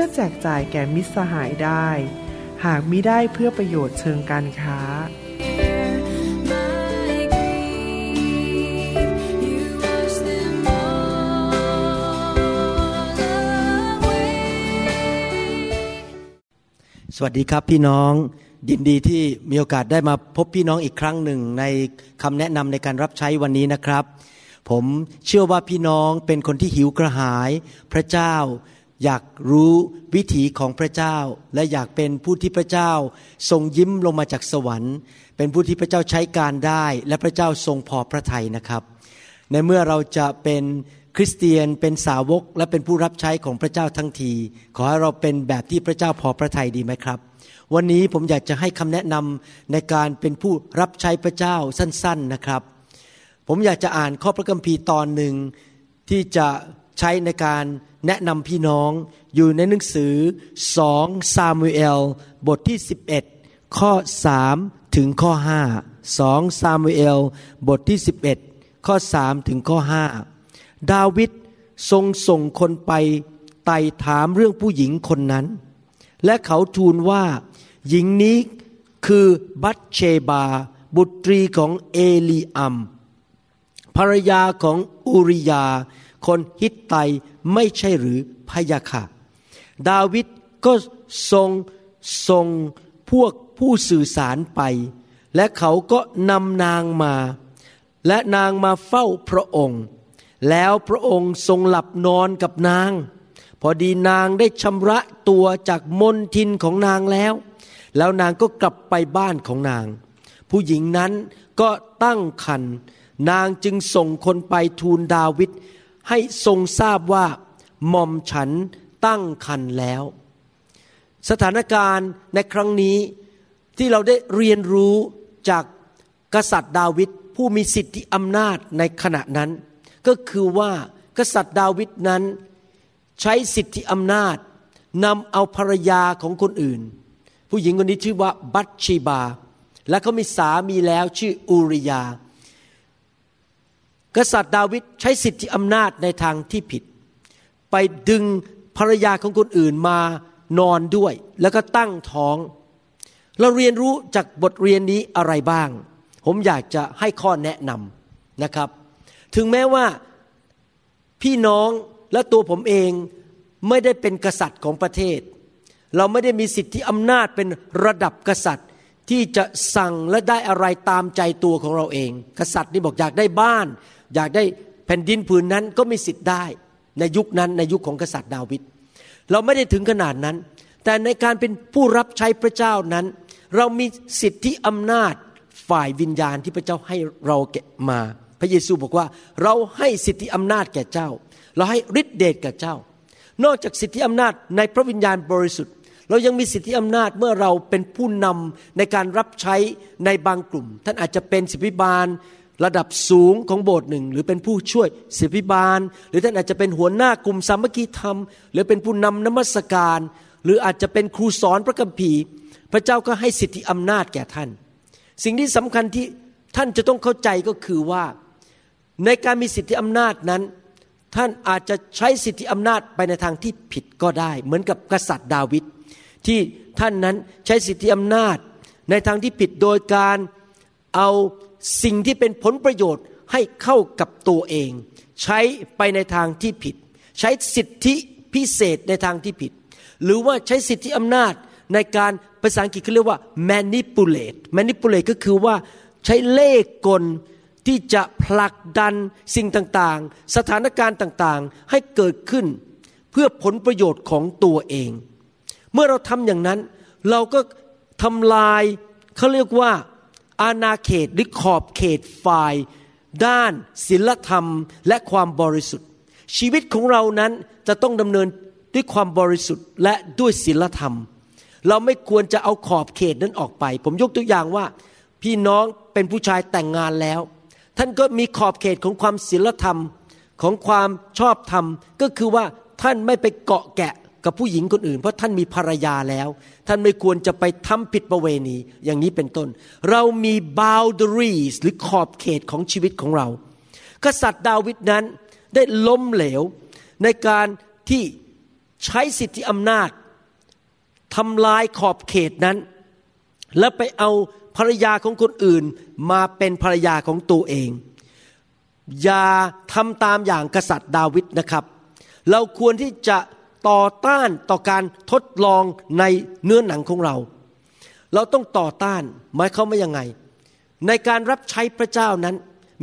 พื่อแจกจ่ายแก่มิตรสหายได้ หากมิได้เพื่อประโยชน์เชิงการค้า สวัสดีครับพี่น้องยินดีที่มีโอกาสได้มาพบพี่น้องอีกครั้งหนึ่งในคำแนะนำในการรับใช้วันนี้นะครับ ผมเชื่อว่าพี่น้องเป็นคนที่หิวกระหาย พระเจ้า อยากรู้วิถีของพระเจ้า และอยากเป็นผู้ที่พระเจ้า ทรงยิ้มลงมาจากสวรรค์ เป็นผู้ที่พระเจ้าใช้การได้ และพระเจ้าทรงพอพระทัยนะครับ ในเมื่อเราจะเป็นคริสเตียนเป็นสาวกและเป็นผู้รับใช้ของพระเจ้าทั้งที ขอให้เราเป็นแบบที่พระเจ้าพอพระทัยดีไหมครับ วันนี้ผมอยากจะให้คำแนะนำในการเป็นผู้รับใช้พระเจ้าสั้น ๆนะครับ ผมอยากจะอ่านข้อพระคัมภีร์ตอนหนึ่งที่จะใช้ในการ แนะนำพี่น้องอยู่ในหนังสือสองซามูเอลบทที่ 11 ข้อ 3 ถึงข้อ5สองซามูเอลบทที่ 11 ข้อ 3 ถึงข้อ 5 ดาวิดทรงส่งคนไปไต่ถามเรื่องผู้หญิงคนนั้น และเขาทูลว่า หญิงนี้คือบัตเชบา บุตรีของเอลีอัมภรรยาของอูริยา คนฮิตไต ไม่ใช่หรือพยาค่ะ ดาวิดก็ทรงส่งพวกผู้สื่อสารไป และเขาก็นำนางมา และนางมาเฝ้าพระองค์ แล้วพระองค์ทรงหลับนอนกับนาง พอดีนางได้ชำระตัวจากมนทินของนางแล้ว แล้วนางก็กลับไปบ้านของนาง ผู้หญิงนั้นก็ตั้งคันนางจึงส่งคนไปทูลดาวิด ให้ทรงทราบว่าหม่อมฉันตั้งคันแล้ว สถานการณ์ในครั้งนี้ที่เราได้เรียนรู้จากกษัตริย์ดาวิดผู้มีสิทธิอำนาจในขณะนั้น ก็คือว่ากษัตริย์ดาวิดนั้น ใช้สิทธิอำนาจนำเอาภรรยาของคนอื่น ผู้หญิงคนนี้ชื่อว่าบัตชีบา และเขามีสามีแล้วชื่ออูริยา กษัตริย์ดาวิดใช้สิทธิอำนาจในทางที่ผิด ไปดึงภรรยาของคนอื่นมานอนด้วย แล้วก็ตั้งท้อง เราเรียนรู้จากบทเรียนนี้อะไรบ้าง ผมอยากจะให้ข้อแนะนำนะครับ ถึงแม้ว่าพี่น้องและตัวผมเองไม่ได้เป็นกษัตริย์ของประเทศ เราไม่ได้มีสิทธิอำนาจเป็นระดับกษัตริย์ ที่จะสั่งและได้อะไรตามใจตัวของเราเอง กษัตริย์นี่บอกอยากได้บ้าน อยากได้แผ่นดินผืนนั้นก็มีสิทธิ์ได้ในยุคนั้นในยุคของกษัตริย์ดาวิดเราไม่ได้ถึงขนาดนั้น แต่ในการเป็นผู้รับใช้พระเจ้านั้น เรามีสิทธิอำนาจฝ่ายวิญญาณที่พระเจ้าให้เราแกมา พระเยซูบอกว่าเราให้สิทธิอำนาจแก่เจ้า เราให้ฤทธิเดชแก่เจ้า นอกจากสิทธิอำนาจในพระวิญญาณบริสุทธิ์ เรายังมีสิทธิอำนาจเมื่อเราเป็นผู้นำในการรับใช้ในบางกลุ่ม ท่านอาจจะเป็นศิบิบาลระดับสูงของโบสถ์หนึ่ง หรือเป็นผู้ช่วยศิบิบาล หรือท่านอาจจะเป็นหัวหน้ากลุ่มสามัคคีธรรม หรือเป็นผู้นำนมัสการ หรืออาจจะเป็นครูสอนพระคัมภีร์พระเจ้าก็ให้สิทธิอำนาจแก่ท่าน สิ่งที่สำคัญที่ท่านจะต้องเข้าใจก็คือว่า ในการมีสิทธิอำนาจนั้น ท่านอาจจะใช้สิทธิอำนาจไปในทางที่ผิดก็ได้ เหมือนกับกษัตริย์ดาวิด ที่ท่านนั้นใช้สิทธิอำนาจ ในทางที่ผิดโดยการเอาสิ่งที่เป็นผลประโยชน์ให้เข้ากับตัวเอง ใช้ไปในทางที่ผิด ใช้สิทธิพิเศษในทางที่ผิด หรือว่าใช้สิทธิอำนาจในการภาษาอังกฤษเขาเรียกว่า manipulate manipulate ก็คือว่าใช้เล่กลที่จะผลักดันสิ่งต่างๆ สถานการณ์ต่างๆ ให้เกิดขึ้น เพื่อผลประโยชน์ของตัวเอง เมื่อเราทำอย่างนั้น เราก็ทำลายเขาเรียกว่าอาณาเขตหรือขอบเขตฝ่าย ด้านศีลธรรมและความบริสุทธิ์ ชีวิตของเรานั้นจะต้องดำเนินด้วยความบริสุทธิ์และด้วยศีลธรรม เราไม่ควรจะเอาขอบเขตนั้นออกไป ผมยกตัวอย่างว่า พี่น้องเป็นผู้ชายแต่งงานแล้ว ท่านก็มีขอบเขตของความศีลธรรมของความชอบธรรม ก็คือว่าท่านไม่ไปเกาะแกะ กับผู้หญิงคนอื่น เพราะท่านมีภรรยาแล้ว ท่านไม่ควรจะไปทำผิดประเวณีอย่างนี้เป็นต้น เรามี boundaries หรือขอบเขตของชีวิตของเรา กษัตริย์ดาวิดนั้นได้ล้มเหลวในการที่ใช้สิทธิอำนาจทำลายขอบเขตนั้น แล้วไปเอาภรรยาของคนอื่นมาเป็นภรรยาของตัวเอง อย่าทำตามอย่างกษัตริย์ดาวิดนะครับ เราควรที่จะ ต่อต้านต่อการทดลองในเนื้อหนังของเรา เราต้องต่อต้านหมายเขาไม่ยังไง ในการรับใช้พระเจ้านั้น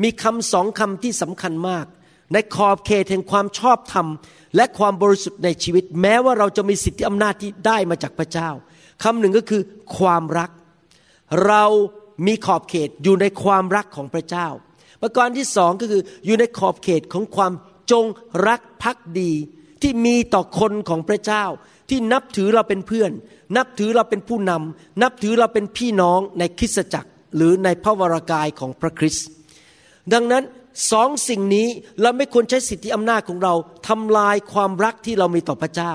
มีคำสองคำที่สำคัญมาก ในขอบเขตแห่งความชอบธรรม และความบริสุทธิ์ในชีวิต แม้ว่าเราจะมีสิทธิอำนาจที่ได้มาจากพระเจ้าคำหนึ่งก็คือความรัก เรามีขอบเขตอยู่ในความรักของพระเจ้า ประการที่สองก็คืออยู่ในขอบเขตของความจงรักภักดี ที่มีต่อคนของพระเจ้า ที่นับถือเราเป็นเพื่อน นับถือเราเป็นผู้นำนับถือเราเป็นพี่น้องในคริสตจักร หรือในพระวรากายของพระคริสต์ดังนั้นสองสิ่งนี้เราไม่ควรใช้สิทธิอำนาจของเราทำลายความรักที่เรามีต่อพระเจ้า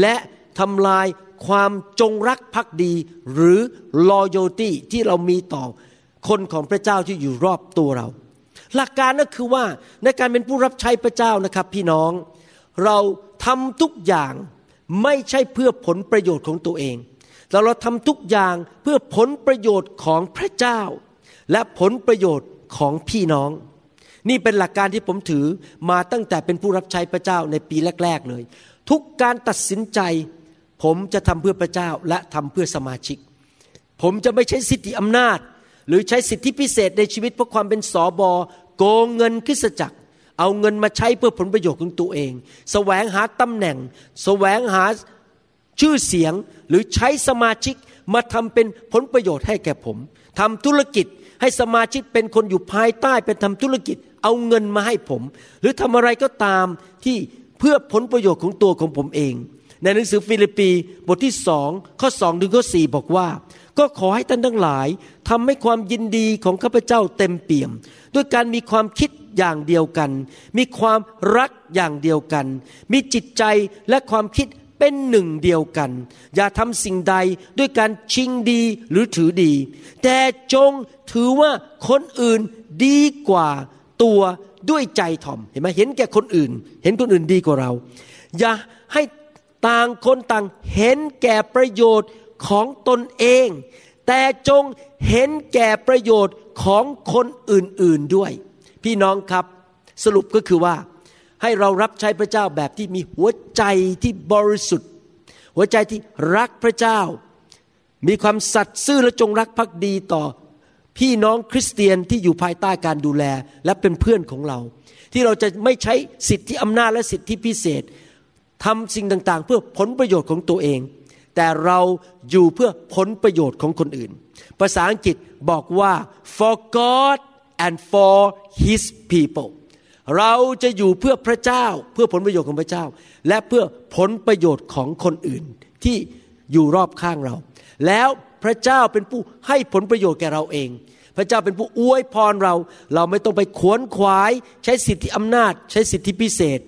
และทำลายความจงรักภักดีหรือ loyalty ที่เรามีต่อคนของพระเจ้าที่อยู่รอบตัวเรา หลักการก็คือว่าในการเป็นผู้รับใช้พระเจ้านะครับพี่น้อง เราทำทุกอย่างไม่ใช่เพื่อผลประโยชน์ของตัวเอง แต่เราทำทุกอย่างเพื่อผลประโยชน์ของพระเจ้า และผลประโยชน์ของพี่น้อง นี่เป็นหลักการที่ผมถือมาตั้งแต่เป็นผู้รับใช้พระเจ้าในปีแรก ๆ เลย ทุกการตัดสินใจ ผมจะทำเพื่อพระเจ้าและทำเพื่อสมาชิก ผมจะไม่ใช้สิทธิอำนาจ หรือใช้สิทธิพิเศษในชีวิตเพราะความเป็นสอบอโกงเงินคริสจักร เอาเงินมาใช้เพื่อผลประโยชน์ของตัวเองสแสวงหาตำแหน่งสแสวงหาชื่อเสียงหรือใช้สมาชิกมาทำเป็นผลประโยชน์ให้แก่ผมทำธุรกิจให้สมาชิกเป็นคนอยู่ภายใต้เป็นทำธุรกิจ เอาเงินมาให้ผม หรือทำอะไรก็ตามที่เพื่อผลประโยชน์ของตัวของผมเอง ในหนังสือฟิลิปปีบทที่สองข้อสองถึงข้อสี่บอกว่า ก็ขอให้ท่านทั้งหลายทำให้ความยินดีของข้าพเจ้าเต็มเปี่ยม ด้วยการมีความคิดอย่างเดียวกัน มีความรักอย่างเดียวกัน มีจิตใจและความคิดเป็นหนึ่งเดียวกัน อย่าทำสิ่งใดด้วยการชิงดีหรือถือดี แต่จงถือว่าคนอื่นดีกว่าตัวด้วยใจถ่อมเห็นไหมเห็นแก่คนอื่น เห็นคนอื่นดีกว่าเรา อย่าให้ต่างคนต่างเห็นแก่ประโยชน์ ของตนเอง แต่จงเห็นแก่ประโยชน์ของคนอื่นๆด้วย พี่น้องครับสรุปก็คือว่าให้เรารับใช้พระเจ้าแบบที่มีหัวใจที่บริสุทธิ์ หัวใจที่รักพระเจ้า มีความสัตย์ซื่อและจงรักภักดีต่อ พี่น้องคริสเตียนที่อยู่ภายใต้การดูแลและเป็นเพื่อนของเรา ที่เราจะไม่ใช้สิทธิอำนาจและสิทธิพิเศษทำสิ่งต่างๆ เพื่อผลประโยชน์ของตัวเอง แต่เราอยู่เพื่อผลประโยชน์ของคนอื่น ภาษาอังกฤษบอกว่า for God and for His people เราจะอยู่เพื่อพระเจ้าเพื่อผลประโยชน์ของพระเจ้า และเพื่อผลประโยชน์ของคนอื่นที่อยู่รอบข้างเรา แล้วพระเจ้าเป็นผู้ให้ผลประโยชน์แก่เราเอง พระเจ้าเป็นผู้อวยพรเรา เราไม่ต้องไปขวนขวาย ใช้สิทธิอำนาจ ใช้สิทธิพิเศษ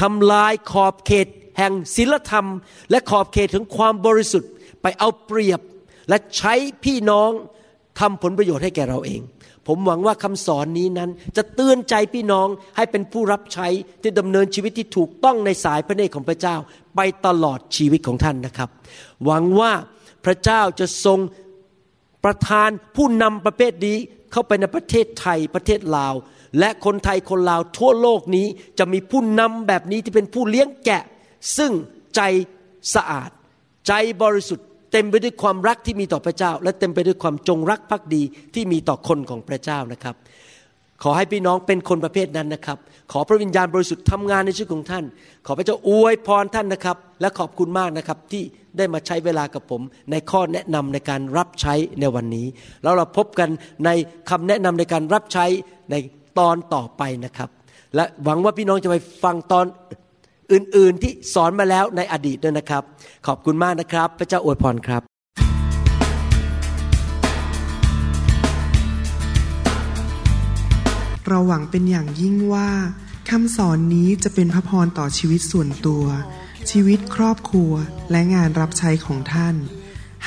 ทำลายขอบเขต แห่งศีลธรรม และขอบเขตถึงความบริสุทธิ์ ไปเอาเปรียบ และใช้พี่น้องทำผลประโยชน์ให้แก่เราเอง ผมหวังว่าคำสอนนี้นั้น จะเตือนใจพี่น้องให้เป็นผู้รับใช้ที่ดำเนินชีวิตที่ถูกต้องในสายพระเนตรของพระเจ้า ไปตลอดชีวิตของท่านนะครับ หวังว่าพระเจ้าจะทรงประทานผู้นำประเภทนี้เข้าไปในประเทศไทยประเทศลาว และคนไทยคนลาวทั่วโลกนี้จะมีผู้นำแบบนี้ที่เป็นผู้เลี้ยงแกะ ซึ่งใจสะอาด ใจบริสุทธิ์ เต็มไปด้วยความรักที่มีต่อพระเจ้า และเต็มไปด้วยความจงรักภักดีที่มีต่อคนของพระเจ้านะครับ ขอให้พี่น้องเป็นคนประเภทนั้นนะครับ ขอพระวิญญาณบริสุทธิ์ทำงานในชีวิตของท่าน ขอพระเจ้าอวยพรท่านนะครับ และขอบคุณมากนะครับที่ได้มาใช้เวลากับผม ในข้อแนะนำในการรับใช้ในวันนี้ แล้วเราพบกันในคำแนะนำในการรับใช้ในตอนต่อไปนะครับ และหวังว่าพี่น้องจะไปฟังตอน อื่น ๆ ที่สอนมาแล้วในอดีตด้วยนะครับ ขอบคุณมากนะครับ พระเจ้าอวยพรครับ เราหวังเป็นอย่างยิ่งว่าคำสอนนี้จะเป็นพระพรต่อชีวิตส่วนตัว ชีวิตครอบครัวและงานรับใช้ของท่าน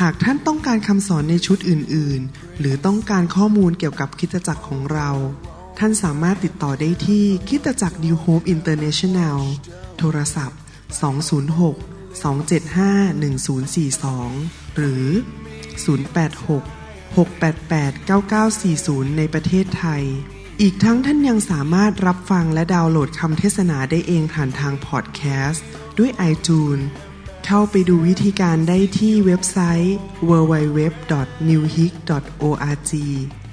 หากท่านต้องการคำสอนในชุดอื่น ๆ หรือต้องการข้อมูลเกี่ยวกับคิดจักรของเรา ท่านสามารถติดต่อได้ที่คิดจักร New Hope International โทรศัพท์ 206 275 1042 หรือ 086 688 9940 ในประเทศไทย อีกทั้งท่านยังสามารถรับฟังและดาวน์โหลดคำเทศนาได้เองผ่านทางพอดแคสต์ด้วย iTunes เข้าไปดูวิธีการได้ที่เว็บไซต์ www.newhope.org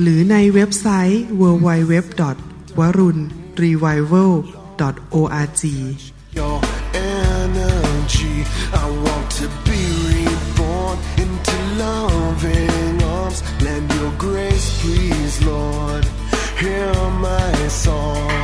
หรือในเว็บไซต์ www.warunrevival.org your energy. I want to be reborn into loving arms. Lend your grace, please, Lord. Hear my song.